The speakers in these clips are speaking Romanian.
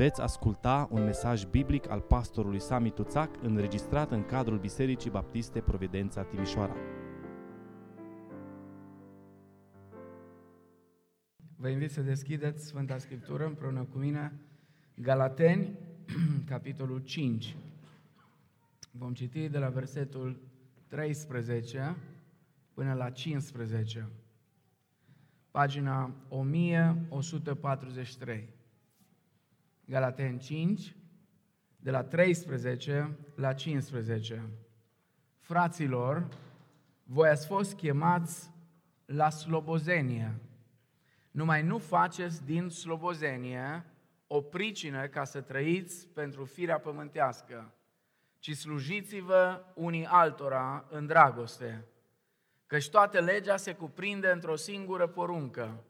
Veți asculta un mesaj biblic al pastorului Sami Tuțac înregistrat în cadrul Bisericii Baptiste Providența Timișoara. Vă invit să deschideți Sfânta Scriptură împreună cu mine, Galateni, capitolul 5. Vom citi de la versetul 13 până la 15. Pagina 1143. Galaten 5, de la 13 la 15. Fraților, voi ați fost chemați la slobozenie. Numai nu faceți din slobozenie o pricină ca să trăiți pentru firea pământească, ci slujiți-vă unii altora în dragoste. Căci toată legea se cuprinde într-o singură poruncă,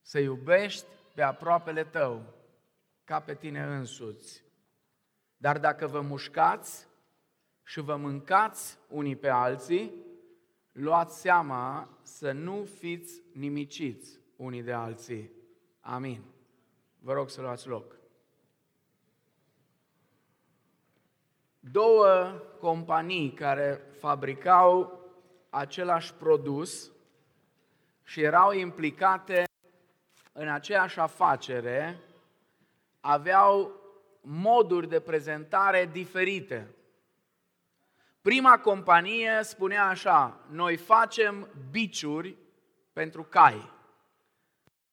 să iubești pe aproapele tău ca pe tine însuți. Dar dacă vă mușcați și vă mâncați unii pe alții, luați seama să nu fiți nimiciți unii de alții. Amin. Vă rog să luați loc. Două companii care fabricau același produs și erau implicate în aceeași afacere aveau moduri de prezentare diferite. Prima companie spunea așa, noi facem biciuri pentru cai.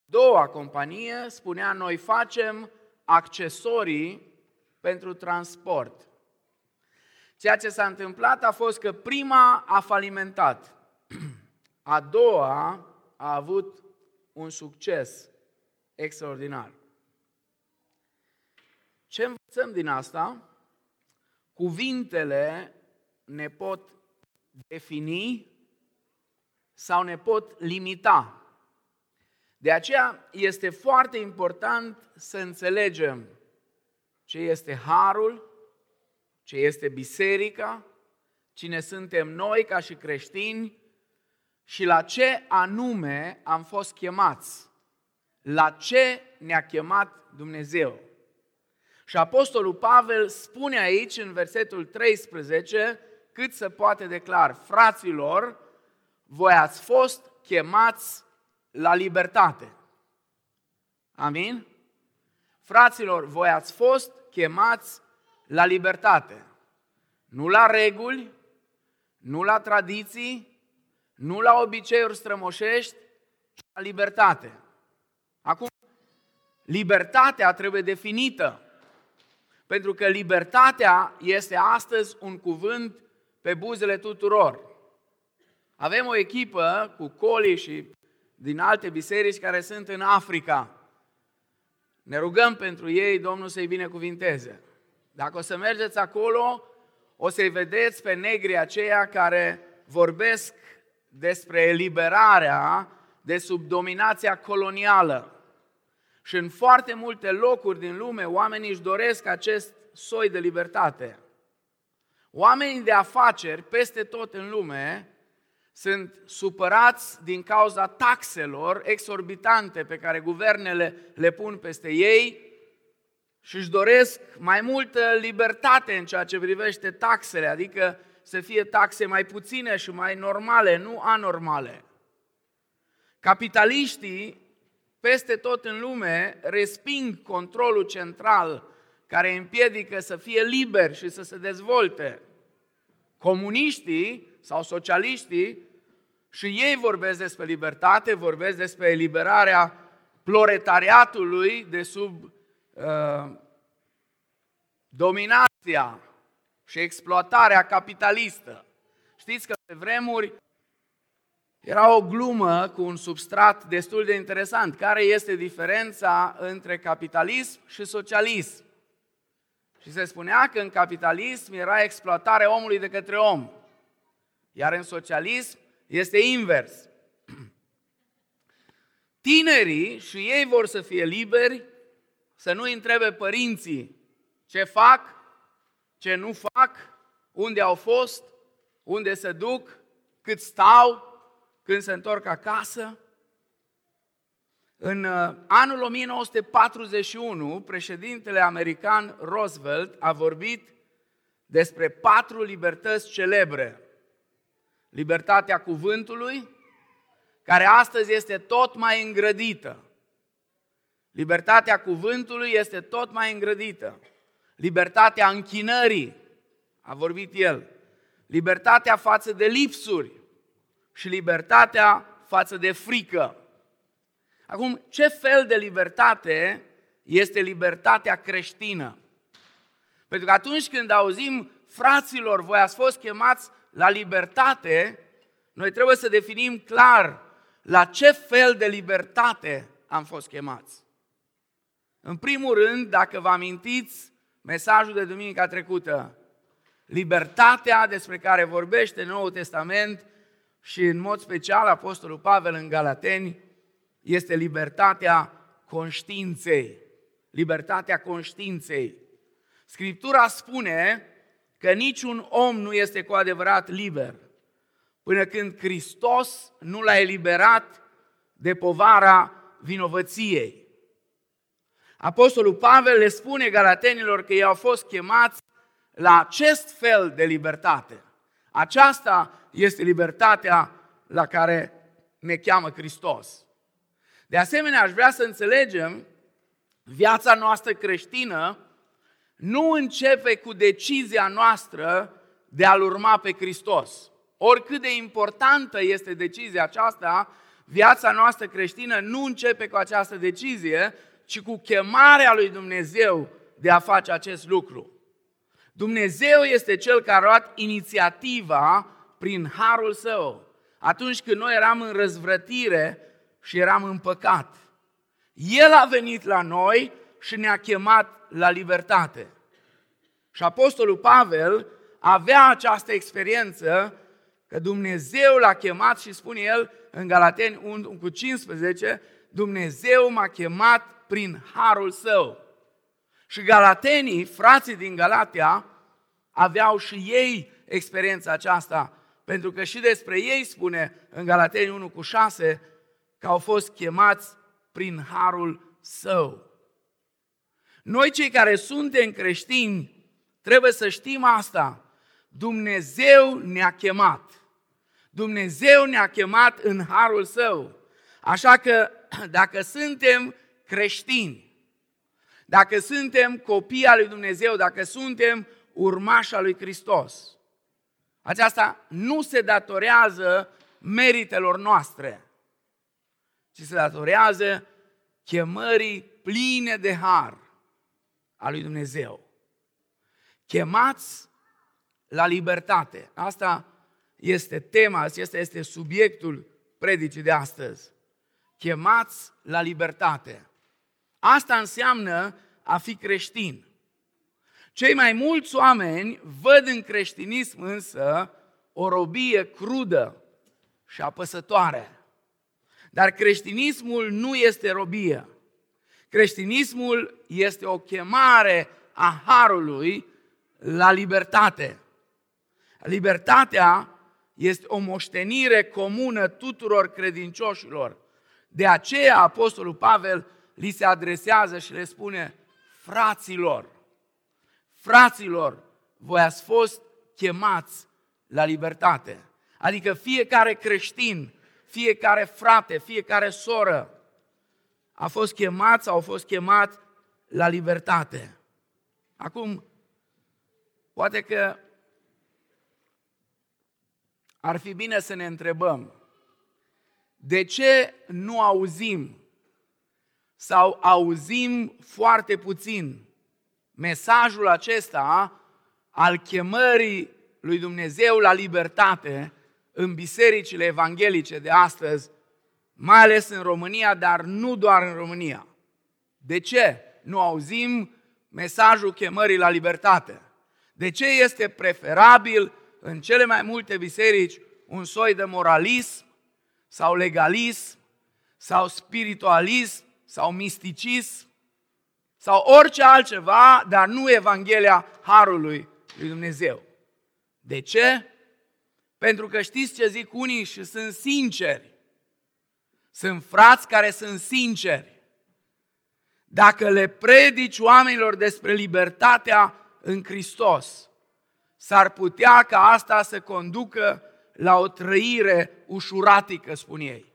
Doua companie spunea, noi facem accesorii pentru transport. Ceea ce s-a întâmplat a fost că prima a falimentat, a doua a avut un succes extraordinar. Ce învățăm din asta? Cuvintele ne pot defini sau ne pot limita. De aceea este foarte important să înțelegem ce este harul, ce este biserica, cine suntem noi ca și creștini și la ce anume am fost chemați, la ce ne-a chemat Dumnezeu. Și Apostolul Pavel spune aici, în versetul 13, cât se poate declar, fraților, voi ați fost chemați la libertate. Amin? Fraților, voi ați fost chemați la libertate. Nu la reguli, nu la tradiții, nu la obiceiuri strămoșești, ci la libertate. Acum, libertatea trebuie definită. Pentru că libertatea este astăzi un cuvânt pe buzele tuturor. Avem o echipă cu coli și din alte biserici care sunt în Africa. Ne rugăm pentru ei, Domnul să-i binecuvinteze. Dacă o să mergeți acolo, o să-i vedeți pe negrii aceia care vorbesc despre eliberarea de sub dominația colonială. Și în foarte multe locuri din lume, oamenii își doresc acest soi de libertate. Oamenii de afaceri peste tot în lume sunt supărați din cauza taxelor exorbitante pe care guvernele le pun peste ei și își doresc mai multă libertate în ceea ce privește taxele, adică să fie taxe mai puține și mai normale, nu anormale. Capitaliștii peste tot în lume resping controlul central care împiedică să fie liber și să se dezvolte. Comuniștii sau socialiștii și ei vorbesc despre libertate, vorbesc despre eliberarea proletariatului de sub uh, dominația și exploatarea capitalistă. Știți că pe vremuri era o glumă cu un substrat destul de interesant. Care este diferența între capitalism și socialism? Și se spunea că în capitalism era exploatarea omului de către om. Iar în socialism este invers. Tinerii și ei vor să fie liberi, să nu întrebe părinții ce fac, ce nu fac, unde au fost, unde se duc, cât stau, când se întorc acasă. În uh, anul 1941, președintele american Roosevelt a vorbit despre patru libertăți celebre. Libertatea cuvântului, care astăzi este tot mai îngrădită. Libertatea cuvântului este tot mai îngrădită. Libertatea închinării, a vorbit el. Libertatea față de lipsuri și libertatea față de frică. Acum, ce fel de libertate este libertatea creștină? Pentru că atunci când auzim, fraților, voi ați fost chemați la libertate, noi trebuie să definim clar la ce fel de libertate am fost chemați. În primul rând, dacă vă amintiți mesajul de duminica trecută, libertatea despre care vorbește Noul Testament și în mod special Apostolul Pavel în Galateni, este libertatea conștiinței. Libertatea conștiinței. Scriptura spune că niciun om nu este cu adevărat liber până când Hristos nu l-a eliberat de povara vinovăției. Apostolul Pavel le spune galatenilor că ei au fost chemați la acest fel de libertate. Aceasta este libertatea la care ne cheamă Hristos. De asemenea, aș vrea să înțelegem viața noastră creștină nu începe cu decizia noastră de a-L urma pe Hristos. Oricât de importantă este decizia aceasta, viața noastră creștină nu începe cu această decizie, ci cu chemarea lui Dumnezeu de a face acest lucru. Dumnezeu este Cel care a luat inițiativa prin harul Său. Atunci când noi eram în răzvrătire și eram în păcat. El a venit la noi și ne-a chemat la libertate. Și Apostolul Pavel avea această experiență că Dumnezeu l-a chemat și spune el în Galateni 1 cu 15, Dumnezeu m-a chemat prin harul său. Și galatenii, frații din Galatia, aveau și ei experiența aceasta, pentru că și despre ei spune în Galateni 1 cu 6 că au fost chemați prin harul său. Noi cei care suntem creștini trebuie să știm asta. Dumnezeu ne-a chemat. Dumnezeu ne-a chemat în harul său. Așa că dacă suntem creștini, dacă suntem copii al lui Dumnezeu, dacă suntem urmași al lui Hristos, aceasta nu se datorează meritelor noastre, ci se datorează chemării pline de har a lui Dumnezeu. Chemați la libertate. Asta este tema, acesta este subiectul predicii de astăzi. Chemați la libertate. Asta înseamnă a fi creștin. Cei mai mulți oameni văd în creștinism însă o robie crudă și apăsătoare. Dar creștinismul nu este robie. Creștinismul este o chemare a harului la libertate. Libertatea este o moștenire comună tuturor credincioșilor. De aceea Apostolul Pavel li se adresează și le spune, fraților, fraților, voi ați fost chemați la libertate. Adică fiecare creștin, fiecare frate, fiecare soră a fost chemat sau a fost chemat la libertate. Acum, poate că ar fi bine să ne întrebăm de ce nu auzim sau auzim foarte puțin mesajul acesta al chemării lui Dumnezeu la libertate în bisericile evanghelice de astăzi, mai ales în România, dar nu doar în România. De ce nu auzim mesajul chemării la libertate? De ce este preferabil în cele mai multe biserici un soi de moralism sau legalism sau spiritualism sau misticism sau orice altceva, dar nu Evanghelia Harului lui Dumnezeu. De ce? Pentru că știți ce zic unii și sunt sinceri. Sunt frați care sunt sinceri. Dacă le predici oamenilor despre libertatea în Hristos, s-ar putea ca asta să conducă la o trăire ușuratică, spun ei.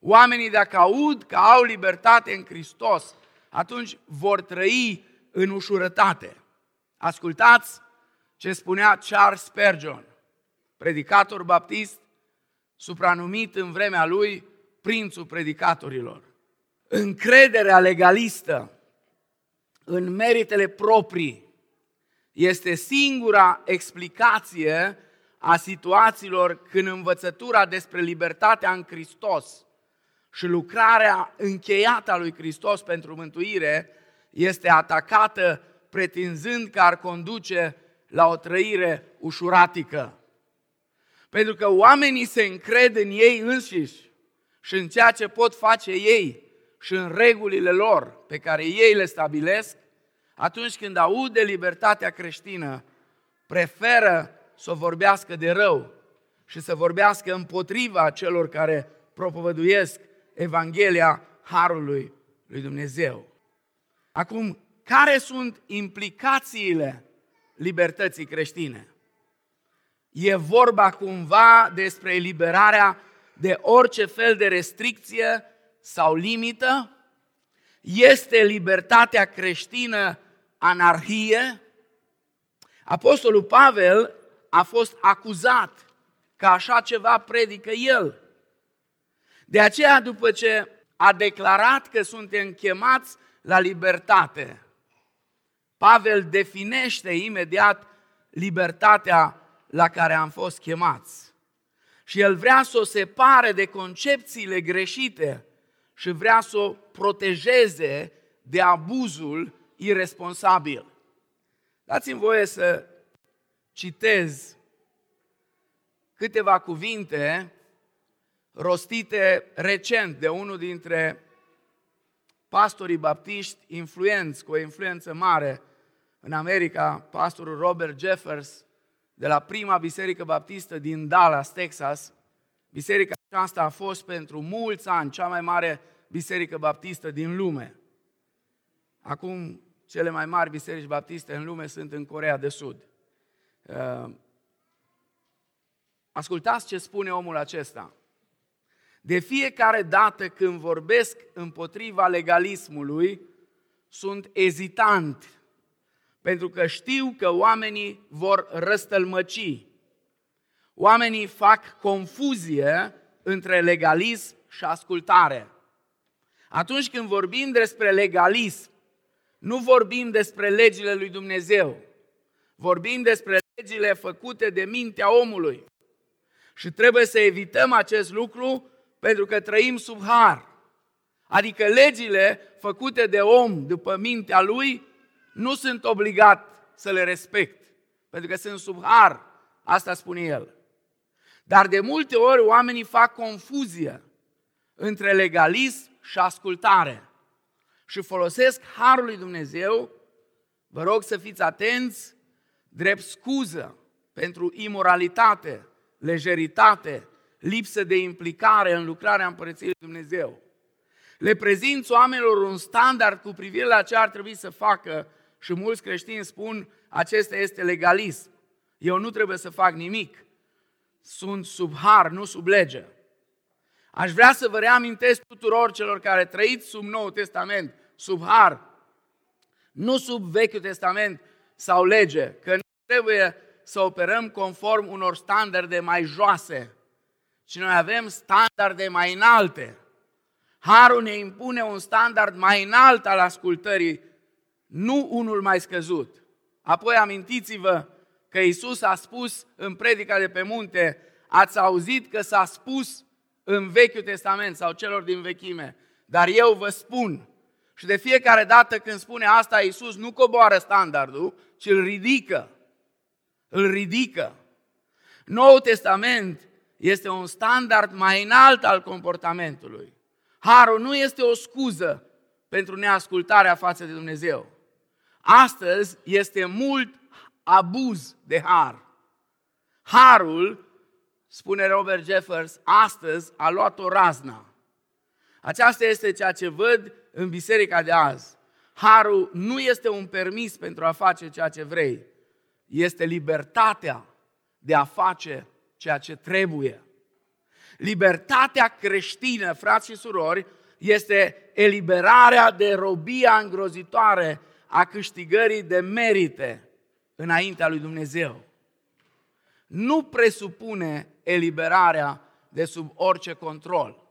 Oamenii dacă aud că au libertate în Hristos, atunci vor trăi în ușurătate. Ascultați ce spunea Charles Spurgeon, predicator baptist, supranumit în vremea lui prințul predicatorilor. Încrederea legalistă în meritele proprii este singura explicație a situațiilor când învățătura despre libertatea în Hristos și lucrarea încheiată a lui Hristos pentru mântuire este atacată pretinzând că ar conduce la o trăire ușuratică. Pentru că oamenii se încred în ei înșiși și în ceea ce pot face ei și în regulile lor pe care ei le stabilesc, atunci când aud de libertatea creștină, preferă să o vorbească de rău și să vorbească împotriva celor care propovăduiesc Evanghelia Harului lui Dumnezeu. Acum, care sunt implicațiile libertății creștine? E vorba cumva despre eliberarea de orice fel de restricție sau limită? Este libertatea creștină anarhie? Apostolul Pavel a fost acuzat că așa ceva predică el. De aceea, după ce a declarat că suntem chemați la libertate, Pavel definește imediat libertatea la care am fost chemați. Și el vrea să o separe de concepțiile greșite și vrea să o protejeze de abuzul irresponsabil. Dați-mi voie să citez câteva cuvinte rostite recent de unul dintre pastorii baptiști influenți, cu o influență mare în America, pastorul Robert Jeffers, de la prima biserică baptistă din Dallas, Texas. Biserica aceasta a fost pentru mulți ani cea mai mare biserică baptistă din lume. Acum, cele mai mari biserici baptiste în lume sunt în Corea de Sud. Uh, ascultați ce spune omul acesta. De fiecare dată când vorbesc împotriva legalismului, sunt ezitant, pentru că știu că oamenii vor răstălmăci. Oamenii fac confuzie între legalism și ascultare. Atunci când vorbim despre legalism, nu vorbim despre legile lui Dumnezeu. Vorbim despre legile făcute de mintea omului. Și trebuie să evităm acest lucru pentru că trăim sub har. Adică legile făcute de om după mintea lui nu sunt obligat să le respect, pentru că sunt sub har, asta spune el. Dar de multe ori oamenii fac confuzie între legalism și ascultare și folosesc harul lui Dumnezeu, vă rog să fiți atenți, drept scuză pentru imoralitate, lejeritate, lipsă de implicare în lucrarea Împărăției Lui Dumnezeu. Le prezinți oamenilor un standard cu privire la ce ar trebui să facă și mulți creștini spun acesta este legalism. Eu nu trebuie să fac nimic. Sunt sub har, nu sub lege. Aș vrea să vă reamintesc tuturor celor care trăiți sub Noul Testament, sub har, nu sub Vechiul Testament sau lege, că nu trebuie să operăm conform unor standarde mai joase, ci noi avem standarde mai înalte. Harul ne impune un standard mai înalt al ascultării, nu unul mai scăzut. Apoi amintiți-vă că Isus a spus în predica de pe munte, ați auzit că s-a spus în Vechiul Testament sau celor din vechime, dar eu vă spun. Și de fiecare dată când spune asta, Isus nu coboară standardul, ci îl ridică. Îl ridică. Noul Testament este un standard mai înalt al comportamentului. Harul nu este o scuză pentru neascultarea față de Dumnezeu. Astăzi este mult abuz de har. Harul, spune Robert Jeffers, astăzi a luat o razna. Aceasta este ceea ce văd în biserica de azi. Harul nu este un permis pentru a face ceea ce vrei. Este libertatea de a face ceea ce trebuie. Libertatea creștină, frați și surori, este eliberarea de robia îngrozitoare a câștigării de merite înaintea lui Dumnezeu. Nu presupune eliberarea de sub orice control.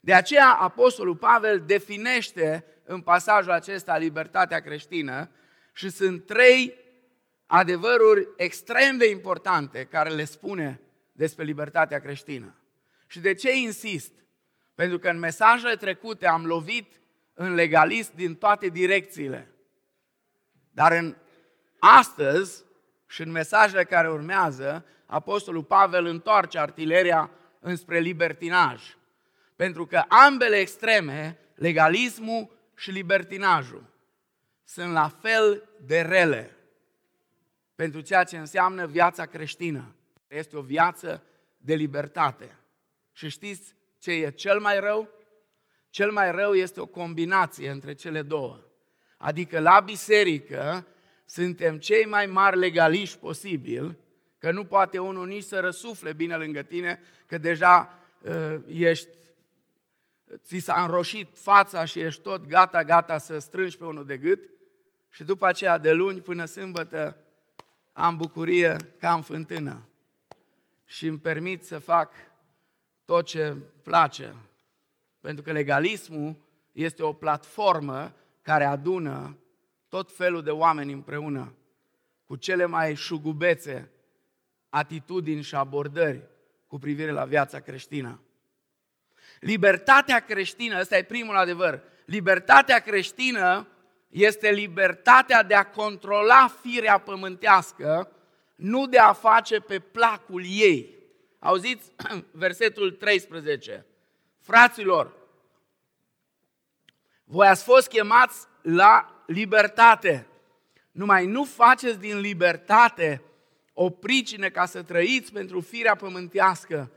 De aceea Apostolul Pavel definește în pasajul acesta libertatea creștină și sunt trei adevăruri extrem de importante care le spune despre libertatea creștină. Și de ce insist? Pentru că în mesajele trecute am lovit în legalist din toate direcțiile. Dar în astăzi și în mesajele care urmează, Apostolul Pavel întoarce artileria înspre libertinaj. Pentru că ambele extreme, legalismul și libertinajul, sunt la fel de rele pentru ceea ce înseamnă viața creștină. Este o viață de libertate. Și știți ce e cel mai rău? Cel mai rău este o combinație între cele două. Adică la biserică suntem cei mai mari legaliști posibil, că nu poate unul nici să răsufle bine lângă tine, că deja uh, ești, ți s-a înroșit fața și ești tot gata, gata să strângi pe unul de gât și după aceea de luni până sâmbătă am bucurie ca în fântână și îmi permit să fac tot ce place. Pentru că legalismul este o platformă care adună tot felul de oameni împreună cu cele mai șugubețe atitudini și abordări cu privire la viața creștină. Libertatea creștină, ăsta e primul adevăr, libertatea creștină este libertatea de a controla firea pământească, nu de a face pe placul ei. Auziți versetul 13. Fraților, voi ați fost chemați la libertate. Numai nu faceți din libertate o pricină ca să trăiți pentru firea pământească,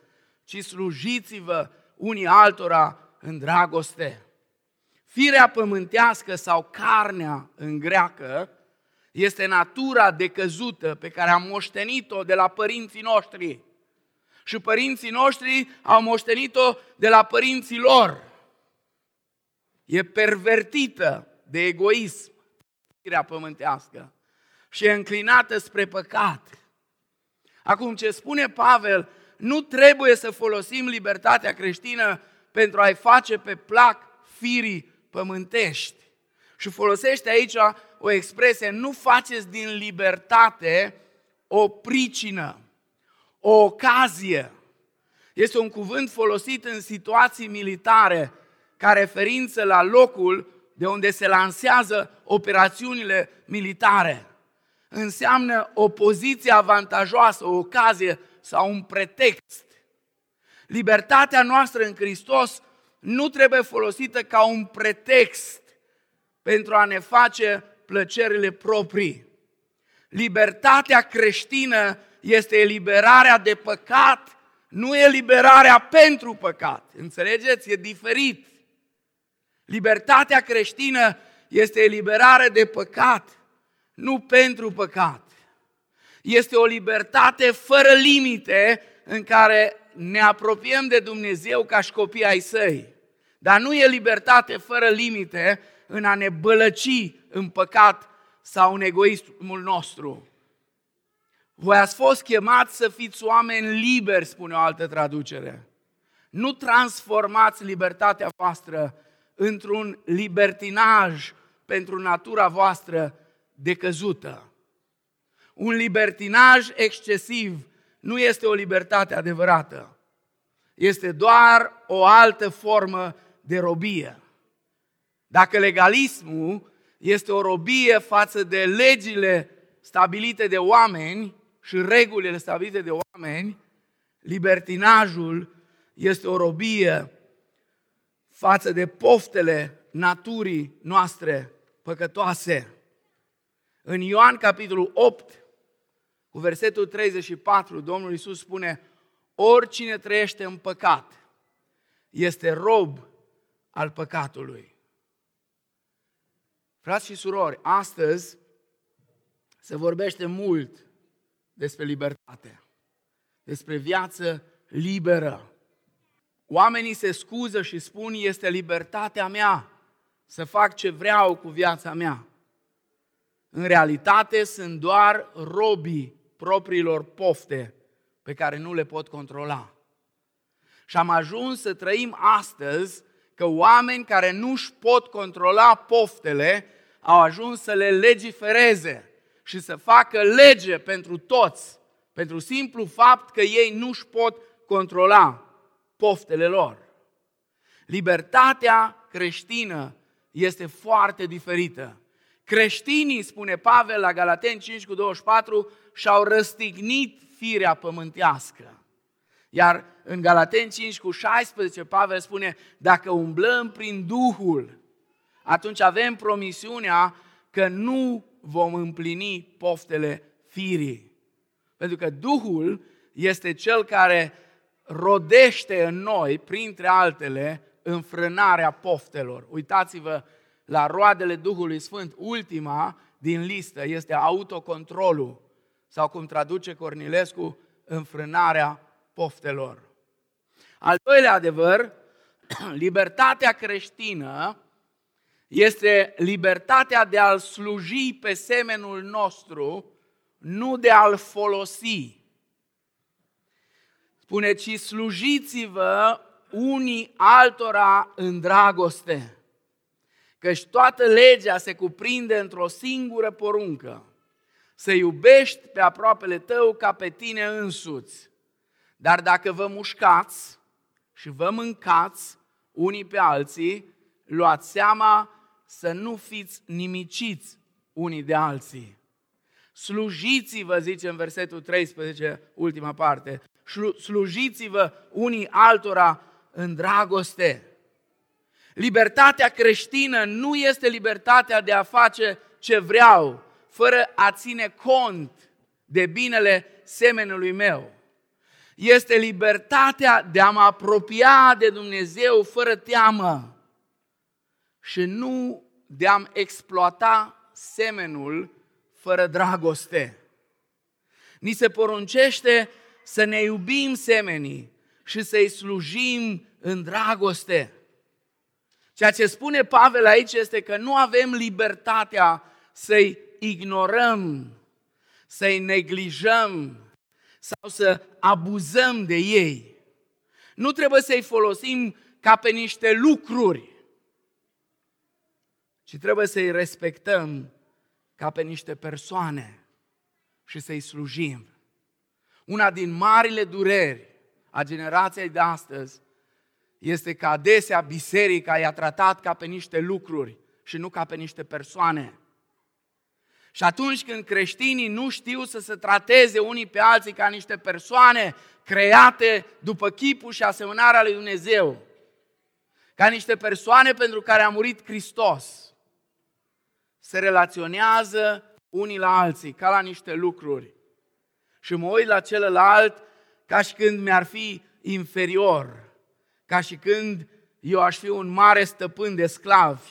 ci slujiți-vă unii altora în dragoste. Firea pământească sau carnea în greacă este natura decăzută pe care am moștenit-o de la părinții noștri. Și părinții noștri au moștenit-o de la părinții lor. E pervertită de egoism, firea pământească, și e înclinată spre păcat. Acum, ce spune Pavel, nu trebuie să folosim libertatea creștină pentru a-i face pe plac firii pământești. Și folosește aici o expresie, nu faceți din libertate o pricină, o ocazie. Este un cuvânt folosit în situații militare ca referință la locul de unde se lansează operațiunile militare. Înseamnă o poziție avantajoasă, o ocazie sau un pretext. Libertatea noastră în Hristos nu trebuie folosită ca un pretext pentru a ne face plăcerile proprii. Libertatea creștină este eliberarea de păcat, nu eliberarea pentru păcat. Înțelegeți? E diferit. Libertatea creștină este eliberare de păcat, nu pentru păcat. Este o libertate fără limite în care ne apropiem de Dumnezeu ca și copii ai săi. Dar nu e libertate fără limite în a ne bălăci în păcat sau în egoismul nostru. Voi ați fost chemați să fiți oameni liberi, spune o altă traducere. Nu transformați libertatea voastră într-un libertinaj pentru natura voastră decăzută. Un libertinaj excesiv nu este o libertate adevărată. Este doar o altă formă de robie. Dacă legalismul este o robie față de legile stabilite de oameni și regulile stabilite de oameni, libertinajul este o robie față de poftele naturii noastre păcătoase. În Ioan capitolul 8, cu versetul 34, Domnul Iisus spune, oricine trăiește în păcat este rob al păcatului. Frați și surori, astăzi se vorbește mult despre libertate, despre viață liberă. Oamenii se scuză și spun, este libertatea mea să fac ce vreau cu viața mea. În realitate sunt doar robii propriilor pofte pe care nu le pot controla. Și am ajuns să trăim astăzi că oameni care nu își pot controla poftele au ajuns să le legifereze și să facă lege pentru toți, pentru simplu fapt că ei nu își pot controla poftele lor. Libertatea creștină este foarte diferită. Creștinii, spune Pavel la Galaten 5 cu 24, și-au răstignit firea pământească. Iar în Galaten 5 cu 16, Pavel spune, dacă umblăm prin Duhul, atunci avem promisiunea că nu vom împlini poftele firii. Pentru că Duhul este cel care rodește în noi, printre altele, înfrânarea poftelor. Uitați-vă la roadele Duhului Sfânt. Ultima din listă este autocontrolul sau cum traduce Cornilescu, înfrânarea poftelor. Al doilea adevăr, libertatea creștină este libertatea de a-L sluji pe semenul nostru, nu de a-L folosi. Spune, ci slujiți-vă unii altora în dragoste. Căci toată legea se cuprinde într-o singură poruncă. Să iubești pe aproapele tău ca pe tine însuți. Dar dacă vă mușcați și vă mâncați unii pe alții, luați seama să nu fiți nimiciți unii de alții. Slujiți-vă, zice în versetul 13, ultima parte, slujiți-vă unii altora în dragoste. Libertatea creștină nu este libertatea de a face ce vreau, fără a ține cont de binele semenului meu. Este libertatea de a mă apropia de Dumnezeu fără teamă și nu de a-mi exploata semenul fără dragoste. Ni se poruncește să ne iubim semenii și să-i slujim în dragoste. Ceea ce spune Pavel aici este că nu avem libertatea să-i ignorăm, să-i neglijăm sau să abuzăm de ei. Nu trebuie să-i folosim ca pe niște lucruri, ci trebuie să-i respectăm ca pe niște persoane și să-i slujim. Una din marile dureri a generației de astăzi este că adesea biserica i-a tratat ca pe niște lucruri și nu ca pe niște persoane. Și atunci când creștinii nu știu să se trateze unii pe alții ca niște persoane create după chipul și asemănarea lui Dumnezeu, ca niște persoane pentru care a murit Hristos, se relaționează unii la alții, ca la niște lucruri. Și mă uit la celălalt ca și când mi-ar fi inferior, ca și când eu aș fi un mare stăpân de sclavi,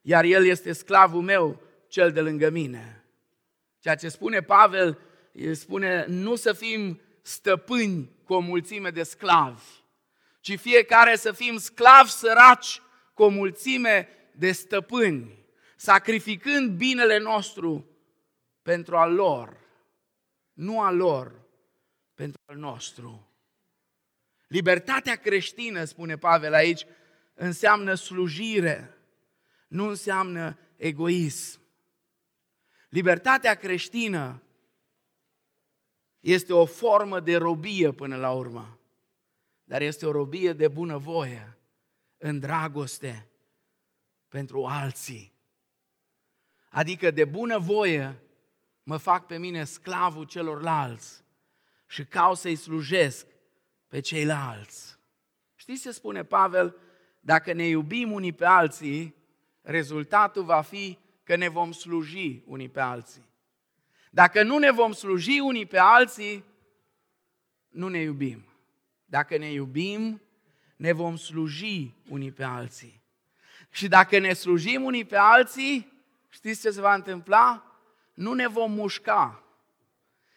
iar el este sclavul meu, cel de lângă mine. Ceea ce spune Pavel, el spune nu să fim stăpâni cu o mulțime de sclavi, ci fiecare să fim sclavi săraci cu o mulțime de stăpâni, sacrificând binele nostru pentru al lor, nu al lor, pentru al nostru. Libertatea creștină, spune Pavel aici, înseamnă slujire, nu înseamnă egoism. Libertatea creștină este o formă de robie până la urmă, dar este o robie de bunăvoie, în dragoste pentru alții. Adică de bunăvoie mă fac pe mine sclavul celorlalți și caut să-i slujesc pe ceilalți. Știți ce spune Pavel? Dacă ne iubim unii pe alții, rezultatul va fi că ne vom sluji unii pe alții. Dacă nu ne vom sluji unii pe alții, nu ne iubim. Dacă ne iubim, ne vom sluji unii pe alții. Și dacă ne slujim unii pe alții, știți ce se va întâmpla? Nu ne vom mușca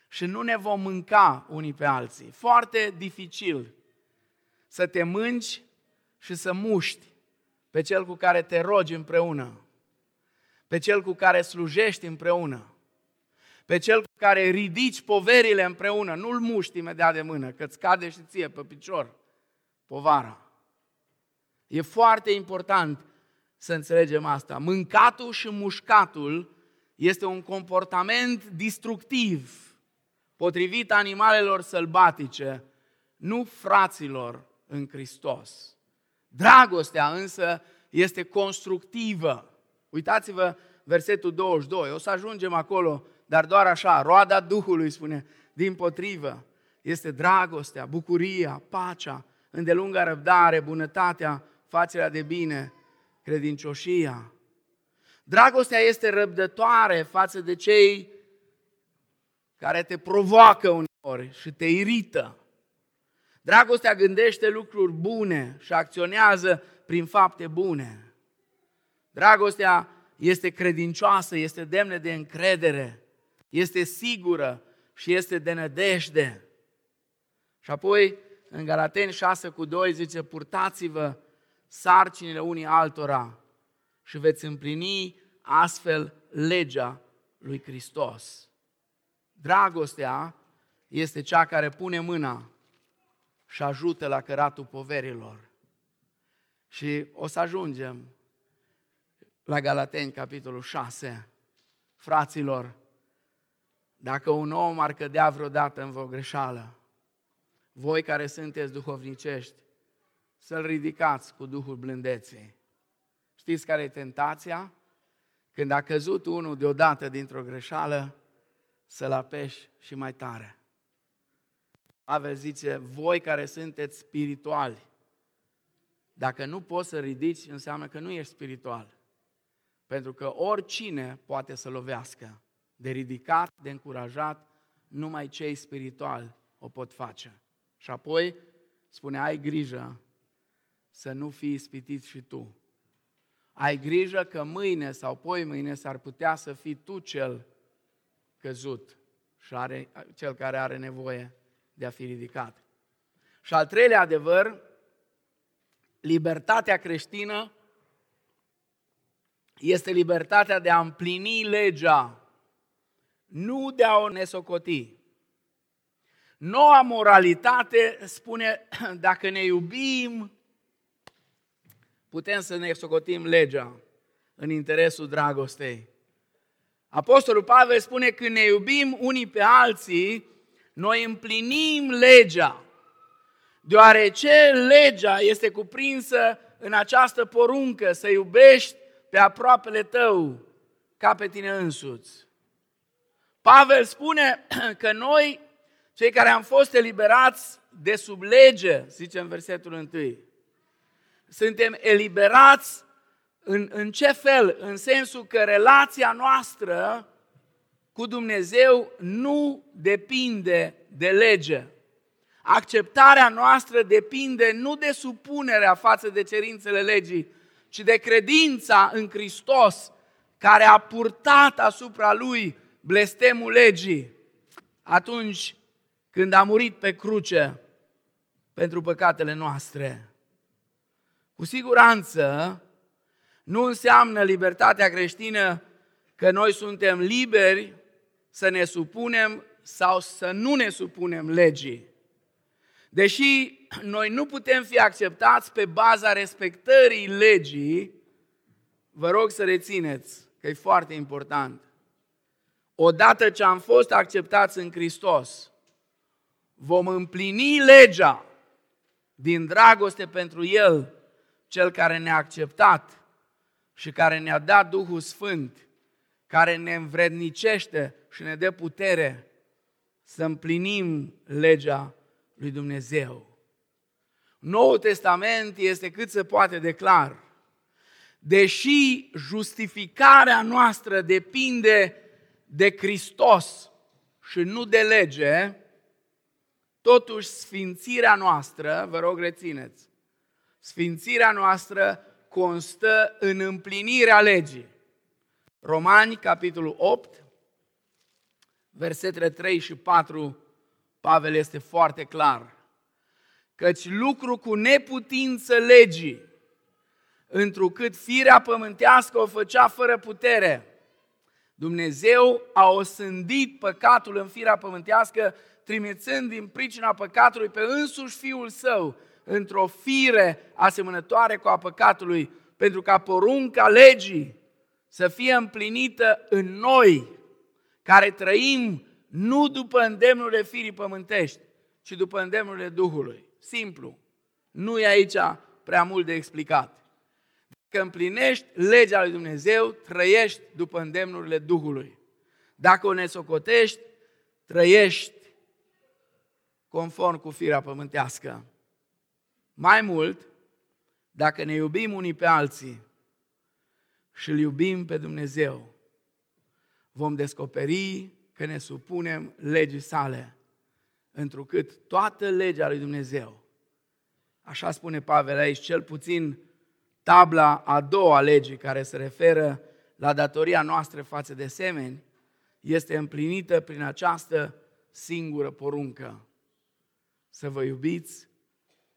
și nu ne vom mânca unii pe alții. Foarte dificil să te mânci și să muști pe cel cu care te rogi împreună, pe cel cu care slujești împreună, pe cel cu care ridici poverile împreună, nu-l muști imediat de mână, că-ți cade și ție pe picior povara. E foarte important să înțelegem asta. Mâncatul și mușcatul este un comportament destructiv, potrivit animalelor sălbatice, nu fraților în Hristos. Dragostea însă este constructivă. Uitați-vă versetul 22, o să ajungem acolo, dar doar așa, roada Duhului spune, din potrivă, este dragostea, bucuria, pacea, îndelunga răbdare, bunătatea, facerea de bine, credincioșia. Dragostea este răbdătoare față de cei care te provoacă uneori și te irită. Dragostea gândește lucruri bune și acționează prin fapte bune. Dragostea este credincioasă, este demnă de încredere, este sigură și este de nădejde. Și apoi, în Galateni 6 cu 2 zice, purtați-vă sarcinile unii altora și veți împlini astfel legea lui Hristos. Dragostea este cea care pune mâna și ajută la căratul poverilor. Și o să ajungem la Galateni, capitolul 6. Fraților, dacă un om ar cădea vreodată în vreo greșeală, voi care sunteți duhovnicești, să-l ridicați cu Duhul blândeței. Știți care e tentația? Când a căzut unul deodată dintr-o greșeală, să-l apeși și mai tare. Pavel zice, voi care sunteți spirituali, dacă nu poți să ridici, înseamnă că nu ești spiritual. Pentru că oricine poate să lovească. De ridicat, de încurajat, numai cei spirituali o pot face. Și apoi spune, ai grijă să nu fii ispitit și tu. Ai grijă că mâine sau poi mâine s-ar putea să fii tu cel căzut și are, cel care are nevoie de a fi ridicat. Și al treilea adevăr, libertatea creștină este libertatea de a împlini legea, nu de a o nesocoti. Noua moralitate spune, dacă ne iubim, putem să ne socotim legea în interesul dragostei. Apostolul Pavel spune, când ne iubim unii pe alții, noi împlinim legea, deoarece legea este cuprinsă în această poruncă, să iubești pe aproapele tău ca pe tine însuți. Pavel spune că noi, cei care am fost eliberați de sub lege, zice în versetul 1, suntem eliberați în, în ce fel? În sensul că relația noastră cu Dumnezeu nu depinde de lege. Acceptarea noastră depinde nu de supunerea față de cerințele legii, ci de credința în Hristos, care a purtat asupra lui blestemul legii atunci când a murit pe cruce pentru păcatele noastre. Cu siguranță nu înseamnă libertatea creștină că noi suntem liberi să ne supunem sau să nu ne supunem legii. Deși noi nu putem fi acceptați pe baza respectării legii, vă rog să rețineți că e foarte important. Odată ce am fost acceptați în Hristos, vom împlini legea din dragoste pentru El cel care ne-a acceptat și care ne-a dat Duhul Sfânt, care ne învrednicește și ne dă putere să împlinim legea lui Dumnezeu. Noul Testament este cât se poate de clar. Deși justificarea noastră depinde de Hristos și nu de lege, totuși sfințirea noastră, vă rog rețineți, Sfințirea noastră constă în împlinirea legii. Romani, capitolul 8, versetele 3 și 4, Pavel este foarte clar. Căci lucru cu neputință legii, întrucât firea pământească o făcea fără putere. Dumnezeu a osândit păcatul în firea pământească, trimițând din pricina păcatului pe însuși Fiul Său, într-o fire asemănătoare cu a păcatului, pentru ca porunca legii să fie împlinită în noi, care trăim nu după îndemnurile firii pământești, ci după îndemnurile Duhului. Simplu. Nu e aici prea mult de explicat. Dacă împlinești legea lui Dumnezeu, trăiești după îndemnurile Duhului. Dacă o nesocotești, trăiești conform cu firea pământească. Mai mult, dacă ne iubim unii pe alții și îl iubim pe Dumnezeu, vom descoperi că ne supunem legii sale, întrucât toată legea lui Dumnezeu, așa spune Pavel aici, cel puțin tabla a doua legii care se referă la datoria noastră față de semeni, este împlinită prin această singură poruncă. Să vă iubiți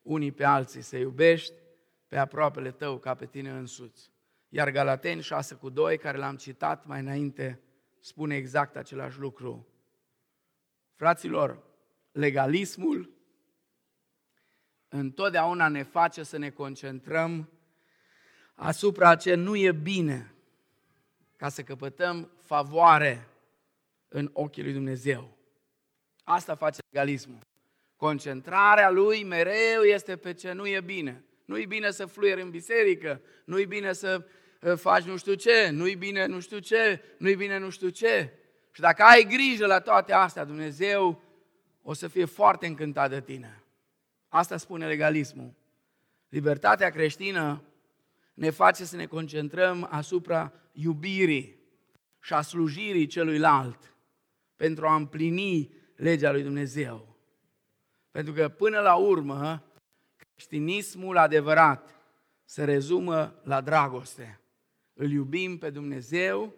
unii pe alții, să iubești pe aproapele tău ca pe tine însuți. Iar Galateni 6 cu 2, care l-am citat mai înainte, spune exact același lucru. Fraților, legalismul întotdeauna ne face să ne concentrăm asupra ce nu e bine, ca să căpătăm favoare în ochii lui Dumnezeu. Asta face legalismul. Concentrarea lui mereu este pe ce nu e bine. Nu e bine să fluieri în biserică, nu e bine să uh, faci nu știu ce, nu e bine nu știu ce, nu e bine nu știu ce. Și dacă ai grijă la toate astea, Dumnezeu o să fie foarte încântat de tine. Asta spune legalismul. Libertatea creștină ne face să ne concentrăm asupra iubirii și a slujirii celuilalt pentru a împlini legea lui Dumnezeu. Pentru că până la urmă, creștinismul adevărat se rezumă la dragoste. Îl iubim pe Dumnezeu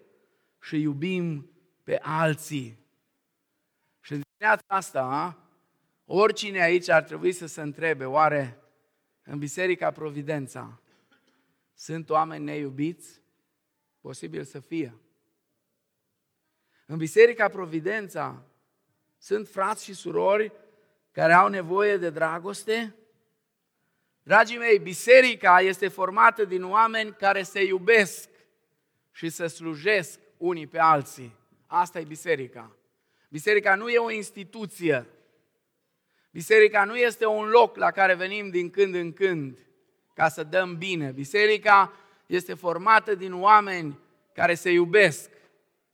și iubim pe alții. Și în dimineața asta, oricine aici ar trebui să se întrebe, oare în Biserica Providența sunt oameni neiubiți? Posibil să fie. În Biserica Providența sunt frați și surori care au nevoie de dragoste? Dragii mei, biserica este formată din oameni care se iubesc și se slujesc unii pe alții. Asta e biserica. Biserica nu e o instituție. Biserica nu este un loc la care venim din când în când ca să dăm bine. Biserica este formată din oameni care se iubesc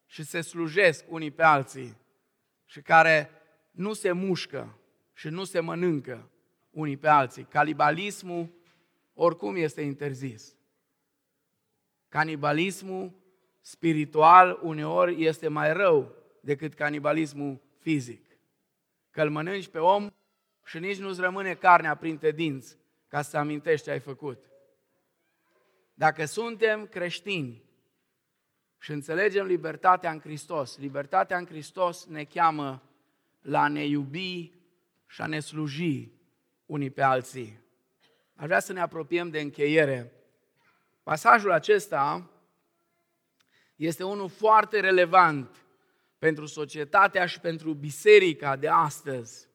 și se slujesc unii pe alții și care nu se mușcă și nu se mănâncă unii pe alții. Canibalismul oricum este interzis. Canibalismul spiritual uneori este mai rău decât canibalismul fizic. Că îl mănânci pe om și nici nu-ți rămâne carnea printre dinți ca să amintești ce ai făcut. Dacă suntem creștini și înțelegem libertatea în Hristos, libertatea în Hristos ne cheamă la a ne iubi și a ne sluji unii pe alții. Aș vrea să ne apropiem de încheiere. Pasajul acesta este unul foarte relevant pentru societatea și pentru biserica de astăzi.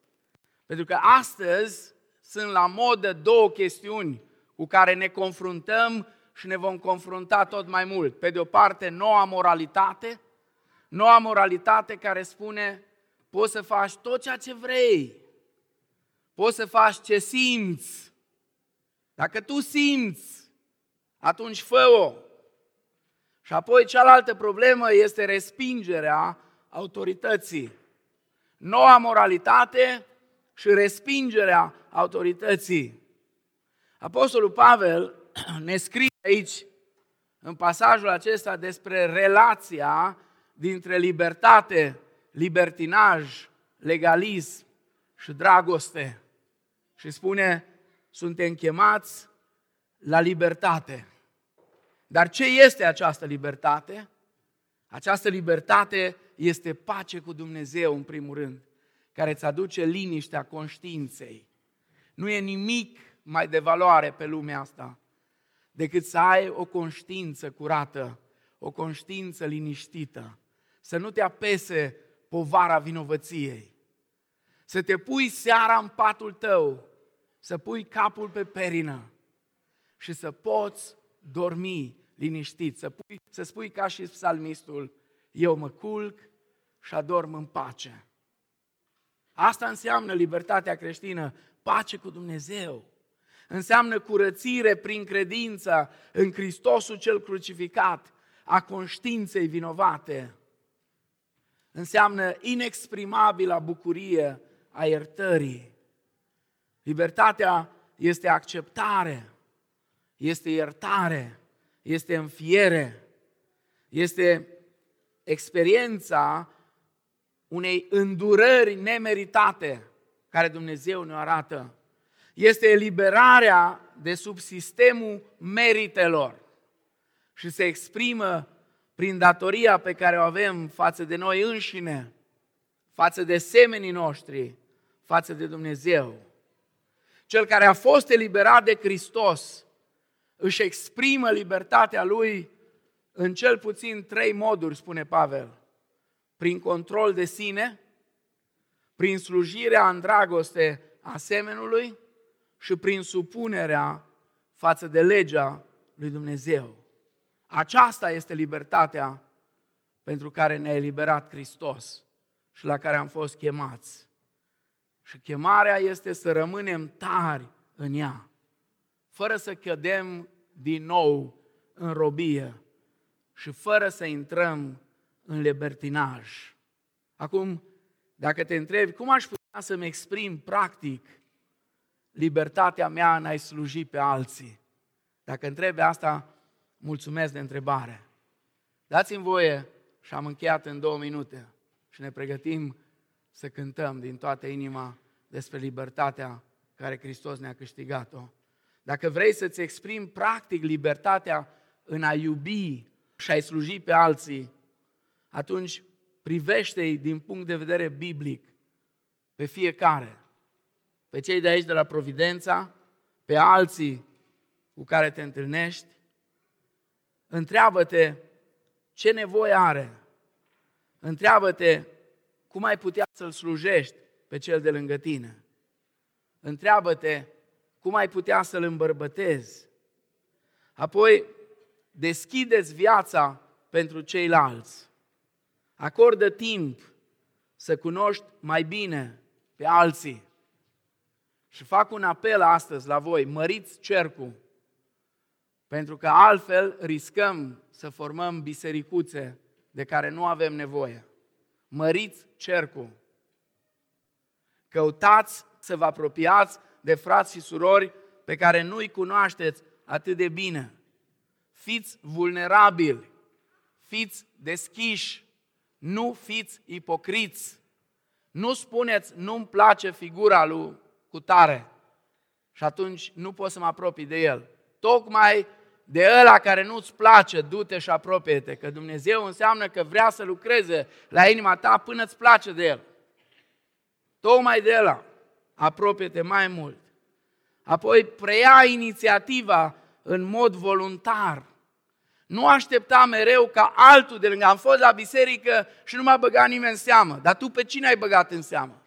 Pentru că astăzi sunt la modă două chestiuni cu care ne confruntăm și ne vom confrunta tot mai mult. Pe de o parte, noua moralitate, noua moralitate care spune poți să faci tot ceea ce vrei, poți să faci ce simți. Dacă tu simți, atunci fă-o. Și apoi cealaltă problemă este respingerea autorității. Noua moralitate și respingerea autorității. Apostolul Pavel ne scrie aici, în pasajul acesta, despre relația dintre libertate, libertinaj, legalism și dragoste. Și spune, suntem chemați la libertate. Dar ce este această libertate? Această libertate este pace cu Dumnezeu, în primul rând, care îți aduce liniștea conștiinței. Nu e nimic mai de valoare pe lumea asta decât să ai o conștiință curată, o conștiință liniștită, să nu te apese povara vinovăției, să te pui seara în patul tău, să pui capul pe perină și să poți dormi liniștit, să, pui, să spui ca și psalmistul, eu mă culc și adorm în pace. Asta înseamnă libertatea creștină, pace cu Dumnezeu. Înseamnă curățire prin credință în Hristosul cel crucificat a conștiinței vinovate. Înseamnă inexprimabilă bucurie a iertării. Libertatea este acceptare, este iertare, este înfiere, este experiența unei îndurări nemeritate care Dumnezeu ne arată. Este eliberarea de sub sistemul meritelor și se exprimă prin datoria pe care o avem față de noi înșine, față de semenii noștri, față de Dumnezeu. Cel care a fost eliberat de Hristos își exprimă libertatea lui în cel puțin trei moduri, spune Pavel. Prin control de sine, prin slujirea în dragoste a semenului și prin supunerea față de legea lui Dumnezeu. Aceasta este libertatea pentru care ne-a eliberat Hristos și la care am fost chemați. Și chemarea este să rămânem tari în ea, fără să cădem din nou în robie și fără să intrăm în libertinaj. Acum, dacă te întrebi cum aș putea să-mi exprim practic libertatea mea în a-i sluji pe alții, dacă întrebi asta, mulțumesc de întrebare. Dați-mi voie, și am încheiat în două minute, și ne pregătim să cântăm din toată inima despre libertatea care Hristos ne-a câștigat-o. Dacă vrei să-ți exprimi practic libertatea în a iubi și a-i sluji pe alții, atunci privește-i din punct de vedere biblic pe fiecare. Pe cei de aici de la Providența, pe alții cu care te întâlnești. Întreabă-te ce nevoie are. Întreabă-te cum ai putea să-l slujești pe cel de lângă tine. Întreabă-te cum ai putea să-l îmbărbătezi. Apoi, deschideți viața pentru ceilalți. Acordă timp să cunoști mai bine pe alții. Și fac un apel astăzi la voi, măriți cercul, pentru că altfel riscăm să formăm bisericuțe de care nu avem nevoie. Măriți cercul. Căutați să vă apropiați de frați și surori pe care nu-i cunoașteți atât de bine. Fiți vulnerabili, fiți deschiși, nu fiți ipocriți. Nu spuneți, nu-mi place figura lui Cutare și atunci nu pot să mă apropii de el. Tocmai de ăla care nu-ți place, du-te și apropie-te, că Dumnezeu înseamnă că vrea să lucreze la inima ta până îți place de el. Tocmai de ăla apropie-te mai mult. Apoi preia inițiativa în mod voluntar. Nu aștepta mereu ca altul de lângă. Am fost la biserică și nu m-a băgat nimeni în seamă. Dar tu pe cine ai băgat în seamă?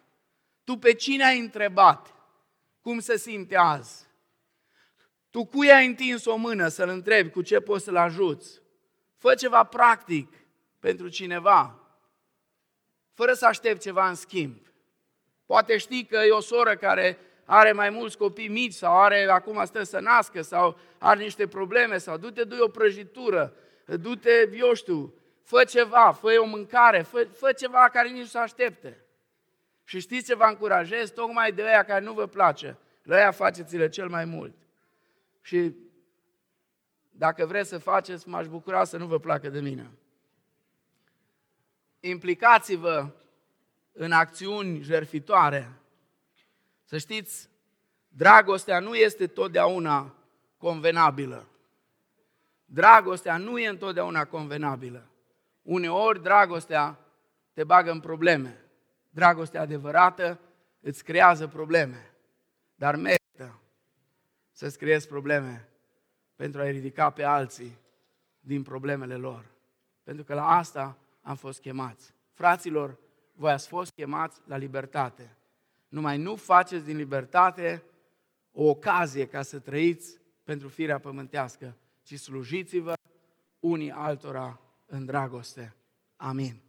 Tu pe cine ai întrebat? Cum se simte azi? Tu cui ai întins o mână să-l întrebi cu ce poți să-l ajuți? Fă ceva practic pentru cineva, fără să aștepți ceva în schimb. Poate știi că e o soră care are mai mulți copii mici sau are acum stă să nască sau are niște probleme sau du-te, du o prăjitură, du-te, eu știu, fă ceva, fă o mâncare, fă, fă ceva care nici nu se aștepte. Și știți ce vă încurajez? Tocmai de aia care nu vă place, la aia faceți-le cel mai mult. Și dacă vreți să faceți, m-aș bucura să nu vă placă de mine. Implicați-vă în acțiuni jerfitoare. Să știți, dragostea nu este totdeauna convenabilă. Dragostea nu e întotdeauna convenabilă. Uneori dragostea te bagă în probleme. Dragostea adevărată îți creează probleme. Dar merită să-ți creezi probleme pentru a-i ridica pe alții din problemele lor. Pentru că la asta am fost chemați. Fraților, voi ați fost chemați la libertate. Numai nu faceți din libertate o ocazie ca să trăiți pentru firea pământească, ci slujiți-vă unii altora în dragoste. Amin.